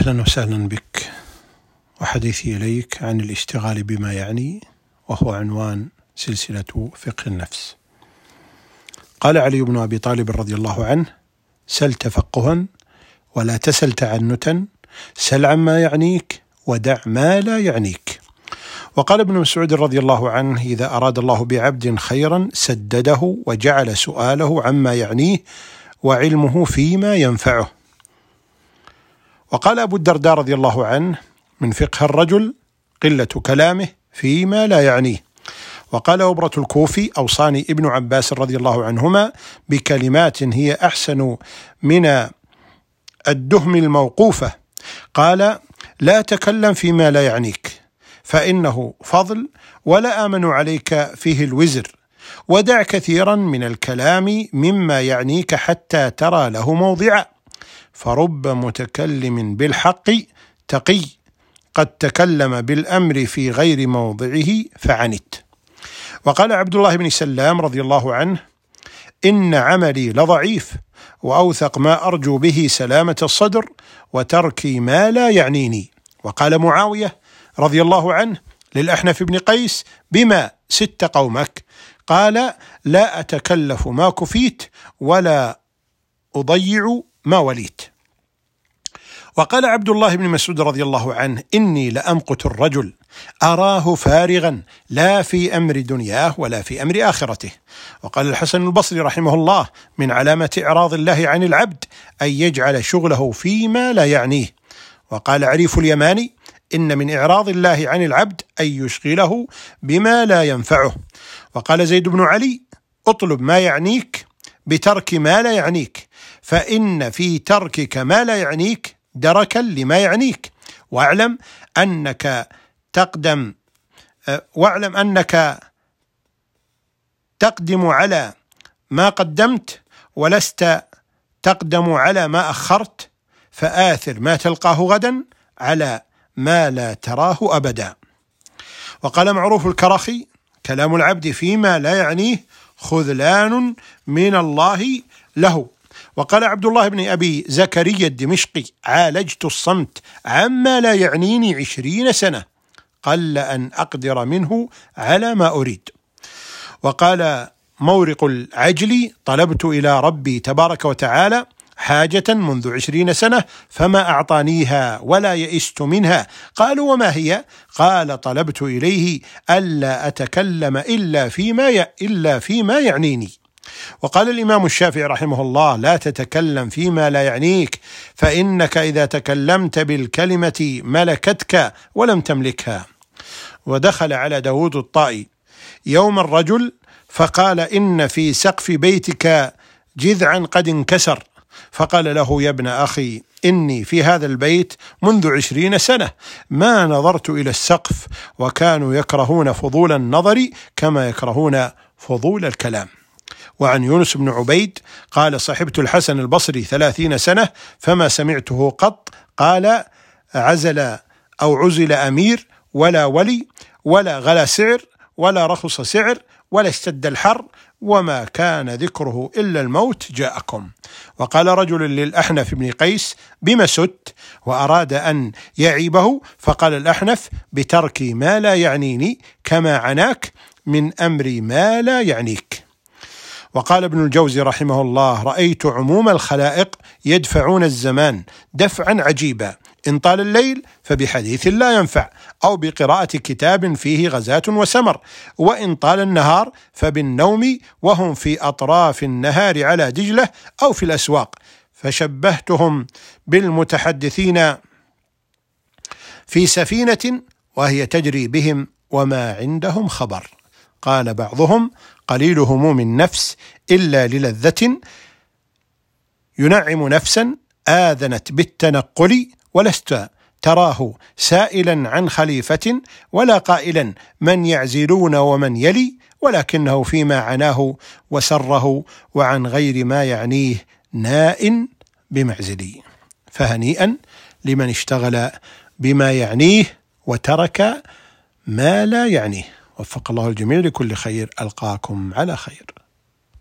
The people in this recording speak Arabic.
أهلا وسهلا بك وحديثي إليك عن الاشتغال بما يعني وهو عنوان سلسلة فقه النفس. قال علي بن أبي طالب رضي الله عنه: سل تفقها ولا تسل تعنتا، سل عما يعنيك ودع ما لا يعنيك. وقال ابن مسعود رضي الله عنه: إذا أراد الله بعبد خيرا سدده وجعل سؤاله عما يعنيه وعلمه فيما ينفعه. وقال أبو الدرداء رضي الله عنه من فقه الرجل قلة كلامه فيما لا يعنيه. وقال أبرة الكوفي أوصاني ابن عباس رضي الله عنهما بكلمات هي أحسن من الدهم الموقوفة. قال لا تكلم فيما لا يعنيك فإنه فضل ولا آمن عليك فيه الوزر ودع كثيرا من الكلام مما يعنيك حتى ترى له موضعا. فرب متكلم بالحق تقي قد تكلم بالأمر في غير موضعه فعنت. وقال عبد الله بن سلام رضي الله عنه إن عملي لضعيف وأوثق ما أرجو به سلامة الصدر وتركي ما لا يعنيني. وقال معاوية رضي الله عنه للأحنف بن قيس بما ست قومك؟ قال لا أتكلف ما كفيت ولا أضيع ما وليت. وقال عبد الله بن مسعود رضي الله عنه إني لأمقت الرجل أراه فارغا لا في أمر دنياه ولا في أمر آخرته. وقال الحسن البصري رحمه الله من علامة إعراض الله عن العبد أن يجعل شغله فيما لا يعنيه. وقال عريف اليماني إن من إعراض الله عن العبد أن يشغله بما لا ينفعه. وقال زيد بن علي أطلب ما يعنيك بترك ما لا يعنيك فإن في تركك ما لا يعنيك دركا لما يعنيك واعلم أنك تقدم أه، واعلم أنك تقدم على ما قدمت ولست تقدم على ما أخرت فآثر ما تلقاه غدا على ما لا تراه ابدا. وقال معروف الكرخي: كلام العبد فيما لا يعنيه خذلان من الله له وقال عبد الله بن أبي زكريا الدمشقي عالجت الصمت عما لا يعنيني عشرين سنة. قل أن أقدر منه على ما أريد. وقال مورق العجلي طلبت إلى ربي تبارك وتعالى حاجة منذ عشرين سنة فما أعطانيها ولا يئست منها. قالوا وما هي؟ قال طلبت إليه ألا أتكلم إلا فيما إلا فيما يعنيني. وقال الإمام الشافعي رحمه الله لا تتكلم فيما لا يعنيك فإنك إذا تكلمت بالكلمة ملكتك ولم تملكها. ودخل على داود الطائي يوم الرجل فقال إن في سقف بيتك جذعا قد انكسر. فقال له يا ابن أخي إني في هذا البيت منذ عشرين سنة ما نظرت إلى السقف وكانوا يكرهون فضول النظر كما يكرهون فضول الكلام. وعن يونس بن عبيد قال صحبت الحسن البصري ثلاثين سنة فما سمعته قط قال عزل أو عزل أمير ولا ولي ولا غلا سعر ولا رخص سعر ولا اشتد الحر وما كان ذكره إلا الموت جاءكم. وقال رجل للأحنف بن قيس بما ست وأراد أن يعيبه فقال الأحنف بترك ما لا يعنيني كما عناك من أمر ما لا يعنيك. وقال ابن الجوزي رحمه الله رأيت عموم الخلائق يدفعون الزمان دفعا عجيبا. إن طال الليل فبحديث لا ينفع أو بقراءة كتاب فيه غزاة وسمر. وإن طال النهار فبالنوم وهم في أطراف النهار على دجلة أو في الأسواق. فشبهتهم بالمتحدثين في سفينة وهي تجري بهم وما عندهم خبر. قال بعضهم قليل هموم النفس إلا للذة ينعم نفسا آذنت بالتنقل ولست تراه سائلا عن خليفة ولا قائلا من يعزلون ومن يلي ولكنه فيما عناه وسره وعن غير ما يعنيه ناء بمعزلي. فهنيئا لمن اشتغل بما يعنيه وترك ما لا يعنيه. وفق الله الجميع لكل خير ألقاكم على خير.